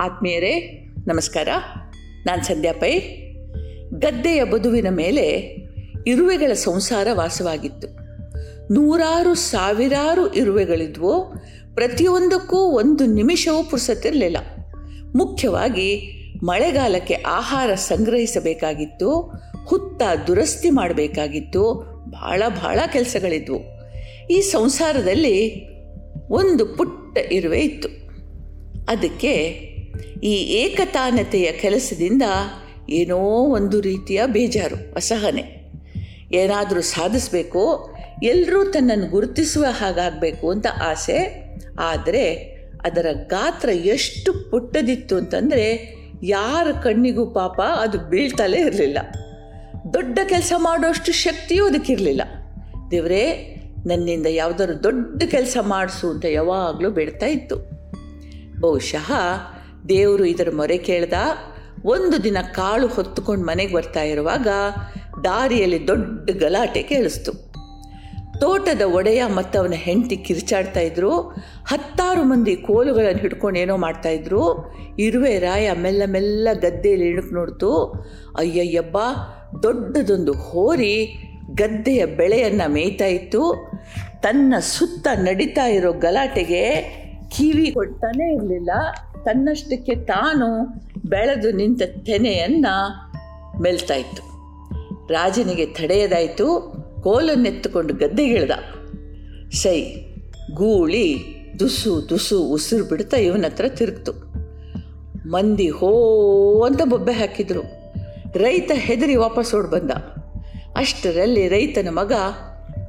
ಆತ್ಮೀಯರೇ, ನಮಸ್ಕಾರ. ನಾನು ಸಂಧ್ಯಾ ಪೈ. ಗದ್ದೆಯ ಬದುವಿನ ಮೇಲೆ ಇರುವೆಗಳ ಸಂಸಾರ ವಾಸವಾಗಿತ್ತು. ನೂರಾರು ಸಾವಿರಾರು ಇರುವೆಗಳಿದ್ವು, ಪ್ರತಿಯೊಂದಕ್ಕೂ ಒಂದು ನಿಮಿಷವೂ ಪುರುಸತ್ತಿರಲಿಲ್ಲ. ಮುಖ್ಯವಾಗಿ, ಮಳೆಗಾಲಕ್ಕೆ ಆಹಾರ ಸಂಗ್ರಹಿಸಬೇಕಾಗಿತ್ತು, ಹುತ್ತ ದುರಸ್ತಿ ಮಾಡಬೇಕಾಗಿತ್ತು, ಭಾಳ ಭಾಳ ಕೆಲಸಗಳಿದ್ವು. ಈ ಸಂಸಾರದಲ್ಲಿ ಒಂದು ಪುಟ್ಟ ಇರುವೆ ಇತ್ತು. ಅದಕ್ಕೆ ಈ ಏಕತಾನತೆಯ ಕೆಲಸದಿಂದ ಏನೋ ಒಂದು ರೀತಿಯ ಬೇಜಾರು, ಅಸಹನೆ. ಏನಾದರೂ ಸಾಧಿಸಬೇಕು ಎಲ್ಲರೂ ತನ್ನನ್ನು ಗುರುತಿಸುವ ಹಾಗಾಗಬೇಕು ಅಂತ ಆಸೆ. ಆದರೆ ಅದರ ಗಾತ್ರ ಎಷ್ಟು ಪುಟ್ಟದಿತ್ತು ಅಂತಂದರೆ ಯಾರ ಕಣ್ಣಿಗೂ ಪಾಪ ಅದು ಬೀಳ್ತಲೇ ಇರಲಿಲ್ಲ. ದೊಡ್ಡ ಕೆಲಸ ಮಾಡೋಷ್ಟು ಶಕ್ತಿಯೂ ಅದಕ್ಕಿರಲಿಲ್ಲ. ದೇವರೇ, ನನ್ನಿಂದ ಯಾವುದಾದ್ರು ದೊಡ್ಡ ಕೆಲಸ ಮಾಡಿಸು ಅಂತ ಯಾವಾಗಲೂ ಬೇಡ್ತಾ ಇತ್ತು. ಬಹುಶಃ ದೇವರು ಇದರ ಮೊರೆ ಕೇಳ್ದ, ಒಂದು ದಿನ ಕಾಳು ಹೊತ್ತುಕೊಂಡು ಮನೆಗೆ ಬರ್ತಾ ಇರುವಾಗ ದಾರಿಯಲ್ಲಿ ದೊಡ್ಡ ಗಲಾಟೆ ಕೇಳಿಸ್ತು. ತೋಟದ ಒಡೆಯ ಮತ್ತು ಅವನ ಹೆಂಡತಿ ಕಿರ್ಚಾಡ್ತಾ ಇದ್ರು, ಹತ್ತಾರು ಮಂದಿ ಕೋಲುಗಳನ್ನು ಹಿಡ್ಕೊಂಡು ಏನೋ ಮಾಡ್ತಾಯಿದ್ರು ಇರುವೆ ರಾಯ ಮೆಲ್ಲ ಮೆಲ್ಲ ಗದ್ದೆಯಲ್ಲಿ ಇಣುಕು ನೋಡ್ತು. ಅಯ್ಯಯ್ಯಬ್ಬ, ದೊಡ್ಡದೊಂದು ಹೋರಿ ಗದ್ದೆಯ ಬೆಳೆಯನ್ನು ಮೇಯ್ತಾ ಇತ್ತು. ತನ್ನ ಸುತ್ತ ನಡೀತಾ ಇರೋ ಗಲಾಟೆಗೆ ಕಿವಿ ಕೊಡ್ತಾನೇ ಇರಲಿಲ್ಲ. ತನ್ನಷ್ಟಕ್ಕೆ ತಾನು ಬೆಳೆದು ನಿಂತ ತೆನೆಯನ್ನು ಮೆಲ್ತಾ ಇತ್ತು ರಾಜನಿಗೆ ತಡೆಯದಾಯಿತು ಕೋಲನ್ನೆತ್ತುಕೊಂಡು ಗದ್ದೆಗಿಳ್ದ ಸೈ ಗೂಳಿ, ದುಸು ದುಸು ಉಸಿರು ಬಿಡ್ತಾ ಇವನ ಹತ್ರ ತಿರುಗ್ತು. ಮಂದಿ ಹೋ ಅಂತ ಬೊಬ್ಬೆ ಹಾಕಿದ್ರು. ರೈತ ಹೆದರಿ ವಾಪಸ್ ಓಡ್ ಬಂದ. ಅಷ್ಟರಲ್ಲಿ ರೈತನ ಮಗ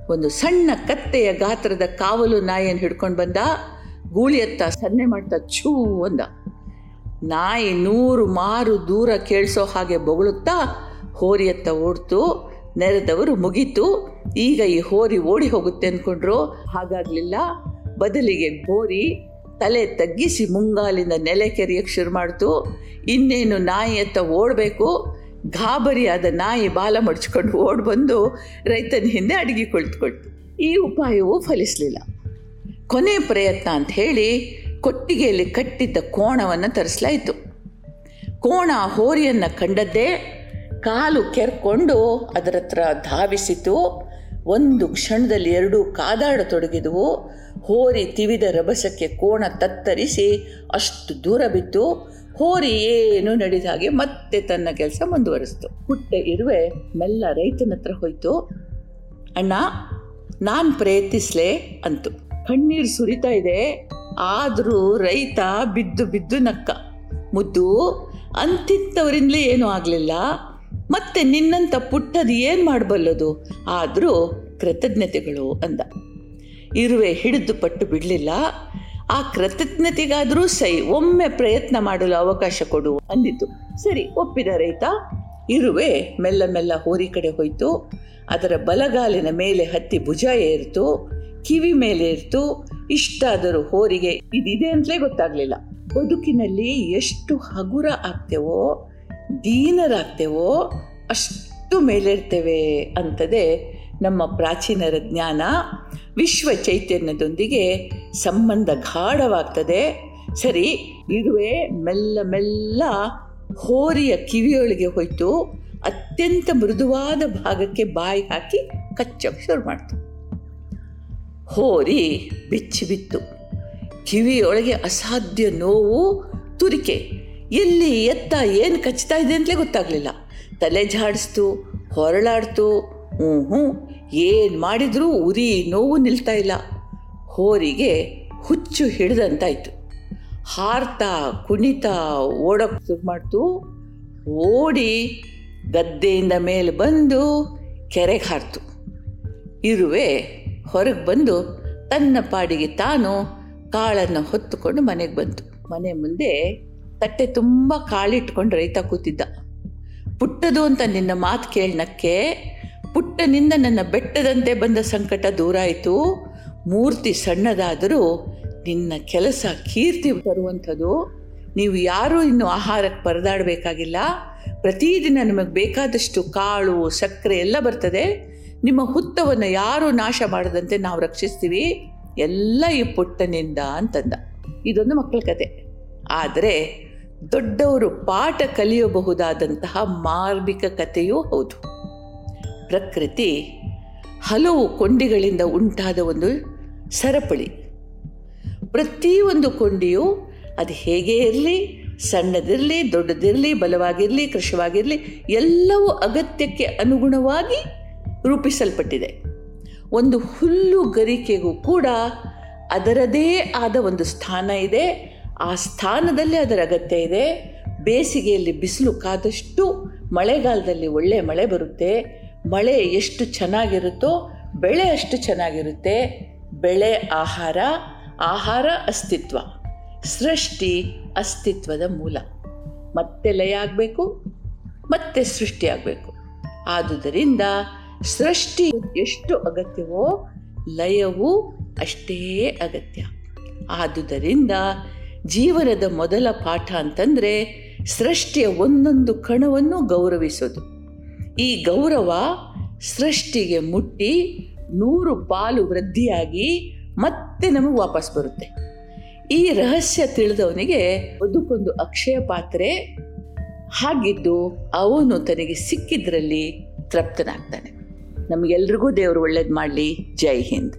ಒಂದು ಸಣ್ಣ ಕತ್ತೆಯ ಗಾತ್ರದ ಕಾವಲು ನಾಯಿಯನ್ನು ಹಿಡ್ಕೊಂಡು ಬಂದ. ಗೂಳಿಯತ್ತ ಸನ್ನೆ ಮಾಡ್ತಾ ಛೂ ಅಂದ. ನಾಯಿ ನೂರು ಮಾರು ದೂರ ಕೇಳಿಸೋ ಹಾಗೆ ಬೊಗಳುತ್ತಾ ಹೋರಿಯತ್ತ ಓಡ್ತು, ನೆರೆದವರು ಮುಗೀತು, ಈಗ ಈ ಹೋರಿ ಓಡಿ ಹೋಗುತ್ತೆ ಅಂದ್ಕೊಂಡ್ರು ಹಾಗಾಗಲಿಲ್ಲ, ಬದಲಿಗೆ ಹೋರಿ ತಲೆ ತಗ್ಗಿಸಿ ಮುಂಗಾಲಿಂದ ನೆಲೆ ಕೆರೆಯಕ್ಕೆ ಶುರು ಮಾಡ್ತು. ಇನ್ನೇನು ನಾಯಿಯತ್ತ ಓಡಬೇಕು ಗಾಬರಿಯಾದ ನಾಯಿ ಬಾಲ ಮಡ್ಚ್ಕೊಂಡು ಓಡ್ ಬಂದು ರೈತನ ಹಿಂದೆ ಅಡಿಗೆ ಕುಳಿತುಕೊಳ್ತು ಈ ಉಪಾಯವು ಫಲಿಸಲಿಲ್ಲ. ಕೊನೆ ಪ್ರಯತ್ನ ಅಂತ ಹೇಳಿ ಕೊಟ್ಟಿಗೆಯಲ್ಲಿ ಕಟ್ಟಿದ್ದ ಕೋಣವನ್ನು ತರಿಸಲಾಯಿತು. ಕೋಣ ಹೋರಿಯನ್ನು ಕಂಡದ್ದೇ ಕಾಲು ಕೆರ್ಕೊಂಡು ಅದರ ಹತ್ರ ಧಾವಿಸಿತು. ಒಂದು ಕ್ಷಣದಲ್ಲಿ ಎರಡೂ ಕಾದಾಡತೊಡಗಿದವು ಹೋರಿ ತಿವಿದ ರಭಸಕ್ಕೆ ಕೋಣ ತತ್ತರಿಸಿ ಅಷ್ಟು ದೂರ ಬಿತ್ತು. ಹೋರಿ ಏನು ನಡೆದ ಹಾಗೆ ಮತ್ತೆ ತನ್ನ ಕೆಲಸ ಮುಂದುವರಿಸ್ತು. ಹುಟ್ಟೆ ಇರುವೆ ಮೆಲ್ಲ ರೈತನ ಹತ್ರ ಹೋಯ್ತು. ಅಣ್ಣ, ನಾನು ಪ್ರಯತ್ನಿಸ್ಲೇ ಅಂತು. ಕಣ್ಣೀರು ಸುರಿತಾ ಇದೆ. ಆದರೂ ರೈತ ಬಿದ್ದು ಬಿದ್ದು ನಕ್ಕ. ಮುದ್ದು ಅಂತಿಂಥವರಿಂದಲೇ ಏನೂ ಆಗಲಿಲ್ಲ. ಮತ್ತೆ ನಿನ್ನಂಥ ಪುಟ್ಟದು ಏನು ಮಾಡಬಲ್ಲದು? ಆದರೂ ಕೃತಜ್ಞತೆಗಳು ಅಂದ. ಇರುವೆ ಹಿಡಿದು ಪಟ್ಟು ಬಿಡಲಿಲ್ಲ. ಆ ಕೃತಜ್ಞತೆಗಾದರೂ ಸೈ, ಒಮ್ಮೆ ಪ್ರಯತ್ನ ಮಾಡಲು ಅವಕಾಶ ಕೊಡು ಅಂದಿತು ಸರಿ, ಒಪ್ಪಿದ ರೈತ. ಇರುವೆ ಮೆಲ್ಲ ಮೆಲ್ಲ ಹೋರಿ ಕಡೆ ಹೋಯಿತು. ಅದರ ಬಲಗಾಲಿನ ಮೇಲೆ ಹತ್ತಿ ಭುಜ ಏರ್ತು. ಕಿವಿ ಮೇಲೆ ಇರ್ತು ಇಷ್ಟಾದರೂ ಹೋರಿಗೆ. ಇದಿದೆ ಅಂತಲೇ ಗೊತ್ತಾಗಲಿಲ್ಲ. ಬದುಕಿನಲ್ಲಿ ಎಷ್ಟು ಹಗುರ ಆಗ್ತೇವೋ, ದೀನರಾಗ್ತೇವೋ, ಅಷ್ಟು ಮೇಲಿರ್ತೇವೆ ಅಂತದೇ ನಮ್ಮ ಪ್ರಾಚೀನರ ಜ್ಞಾನ ವಿಶ್ವ ಚೈತನ್ಯದೊಂದಿಗೆ ಸಂಬಂಧ ಗಾಢವಾಗ್ತದೆ. ಸರಿ ಇರುವೆ ಮೆಲ್ಲ ಮೆಲ್ಲ ಹೋರಿಯ ಕಿವಿಯೊಳಗೆ ಹೋಯಿತು. ಅತ್ಯಂತ ಮೃದುವಾದ ಭಾಗಕ್ಕೆ ಬಾಯಿ ಹಾಕಿ ಕಚ್ಚಕ್ಕೆ ಶುರು ಮಾಡ್ತು. ಹೋರಿ, ಬಿಚ್ಚಿ ಬಿತ್ತು. ಕಿವಿಯೊಳಗೆ ಅಸಾಧ್ಯ ನೋವು ತುರಿಕೆ. ಎಲ್ಲಿ ಎತ್ತ ಏನು ಕಚ್ತಾ ಇದೆ ಅಂತಲೇ ಗೊತ್ತಾಗಲಿಲ್ಲ. ತಲೆ ಝಾಡಿಸ್ತು ಹೊರಳಾಡ್ತು ಹ್ಞೂ ಹ್ಞೂ ಏನು ಮಾಡಿದರೂ ಉರಿ ನೋವು ನಿಲ್ತಾ ಇಲ್ಲ. ಹೋರಿಗೆ ಹುಚ್ಚು ಹಿಡಿದಂತಾಯಿತು. ಹಾರ್ತಾ, ಕುಣಿತಾ ಓಡೋಕ್ಕೆ ಶುರು ಮಾಡ್ತು. ಓಡಿ ಗದ್ದೆಯಿಂದ ಮೇಲೆ ಬಂದು ಕೆರೆಗೆ ಹಾರ್ತು. ಇರುವೆ ಹೊರಗೆ ಬಂದು ತನ್ನ ಪಾಡಿಗೆ ತಾನು ಕಾಳನ್ನು ಹೊತ್ತುಕೊಂಡು ಮನೆಗೆ ಬಂತು. ಮನೆ ಮುಂದೆ ತಟ್ಟೆ ತುಂಬ ಕಾಳಿಟ್ಕೊಂಡು ರೈತ ಕೂತಿದ್ದ. ಪುಟ್ಟದು ಅಂತ ನಿನ್ನ ಮಾತು ಕೇಳನಕ್ಕೆ ಪುಟ್ಟನಿಂದ ನನ್ನ ಬೆಟ್ಟದಂತೆ ಬಂದ ಸಂಕಟ ದೂರ ಆಯಿತು. ಮೂರ್ತಿ ಸಣ್ಣದಾದರೂ ನಿನ್ನ ಕೆಲಸ ಕೀರ್ತಿ ತರುವಂಥದ್ದು. ನೀವು ಯಾರೂ ಇನ್ನು ಆಹಾರಕ್ಕೆ ಪರದಾಡಬೇಕಾಗಿಲ್ಲ. ಪ್ರತಿದಿನ ನಿಮಗೆ ಬೇಕಾದಷ್ಟು ಕಾಳು, ಸಕ್ಕರೆ ಎಲ್ಲ ಬರ್ತದೆ. ನಿಮ್ಮ ಹುತ್ತವನ್ನು ಯಾರೂ ನಾಶ ಮಾಡದಂತೆ ನಾವು ರಕ್ಷಿಸ್ತೀವಿ? ಎಲ್ಲ ಈ ಪುಟ್ಟನಿಂದ ಅಂತಂದ. ಇದೊಂದು ಮಕ್ಕಳ ಕತೆ. ಆದರೆ ದೊಡ್ಡವರು ಪಾಠ ಕಲಿಯಬಹುದಾದಂತಹ ಮಾರ್ಮಿಕ ಕಥೆಯೂ ಹೌದು. ಪ್ರಕೃತಿ ಹಲವು ಕೊಂಡಿಗಳಿಂದ ಉಂಟಾದ ಒಂದು ಸರಪಳಿ. ಪ್ರತಿಯೊಂದು ಕೊಂಡಿಯು ಅದು ಹೇಗೆ ಇರಲಿ, ಸಣ್ಣದಿರಲಿ, ದೊಡ್ಡದಿರಲಿ, ಬಲವಾಗಿರಲಿ ಕೃಶವಾಗಿರಲಿ ಎಲ್ಲವೂ ಅಗತ್ಯಕ್ಕೆ ಅನುಗುಣವಾಗಿ ರೂಪಿಸಲ್ಪಟ್ಟಿದೆ. ಒಂದು ಹುಲ್ಲು ಗರಿಕೆಗೂ ಕೂಡ ಅದರದೇ ಆದ ಒಂದು ಸ್ಥಾನ ಇದೆ. ಆ ಸ್ಥಾನದಲ್ಲಿ ಅದರ ಅಗತ್ಯ ಇದೆ. ಬೇಸಿಗೆಯಲ್ಲಿ ಬಿಸಿಲು ಕಾದಷ್ಟು ಮಳೆಗಾಲದಲ್ಲಿ ಒಳ್ಳೆಯ ಮಳೆ ಬರುತ್ತೆ. ಮಳೆ ಎಷ್ಟು ಚೆನ್ನಾಗಿರುತ್ತೋ ಬೆಳೆ ಅಷ್ಟು ಚೆನ್ನಾಗಿರುತ್ತೆ. ಬೆಳೆ ಆಹಾರ ಆಹಾರ ಅಸ್ತಿತ್ವ. ಸೃಷ್ಟಿ ಅಸ್ತಿತ್ವದ ಮೂಲ. ಮತ್ತೆ ಲಯ ಆಗಬೇಕು, ಮತ್ತೆ ಸೃಷ್ಟಿಯಾಗಬೇಕು ಆದುದರಿಂದ ಸೃಷ್ಟಿ ಎಷ್ಟು ಅಗತ್ಯವೋ ಲಯವೂ ಅಷ್ಟೇ ಅಗತ್ಯ. ಆದುದರಿಂದ ಜೀವನದ ಮೊದಲ ಪಾಠ ಅಂತಂದರೆ ಸೃಷ್ಟಿಯ ಒಂದೊಂದು ಕಣವನ್ನು ಗೌರವಿಸೋದು. ಈ ಗೌರವ ಸೃಷ್ಟಿಗೆ ಮುಟ್ಟಿ ನೂರು ಪಾಲು ವೃದ್ಧಿಯಾಗಿ ಮತ್ತೆ ನಮಗೆ ವಾಪಸ್ ಬರುತ್ತೆ. ಈ ರಹಸ್ಯ ತಿಳಿದವನಿಗೆ ಬದುಕೊಂದು ಅಕ್ಷಯ ಪಾತ್ರೆ, ಹಾಗಿದ್ದು ಅವನು ತನಗೆ ಸಿಕ್ಕಿದ್ರಲ್ಲಿ ತೃಪ್ತನಾಗ್ತಾನೆ. ನಮಗೆಲ್ರಿಗೂ ದೇವರು ಒಳ್ಳೇದು ಮಾಡಲಿ. ಜೈ ಹಿಂದ್.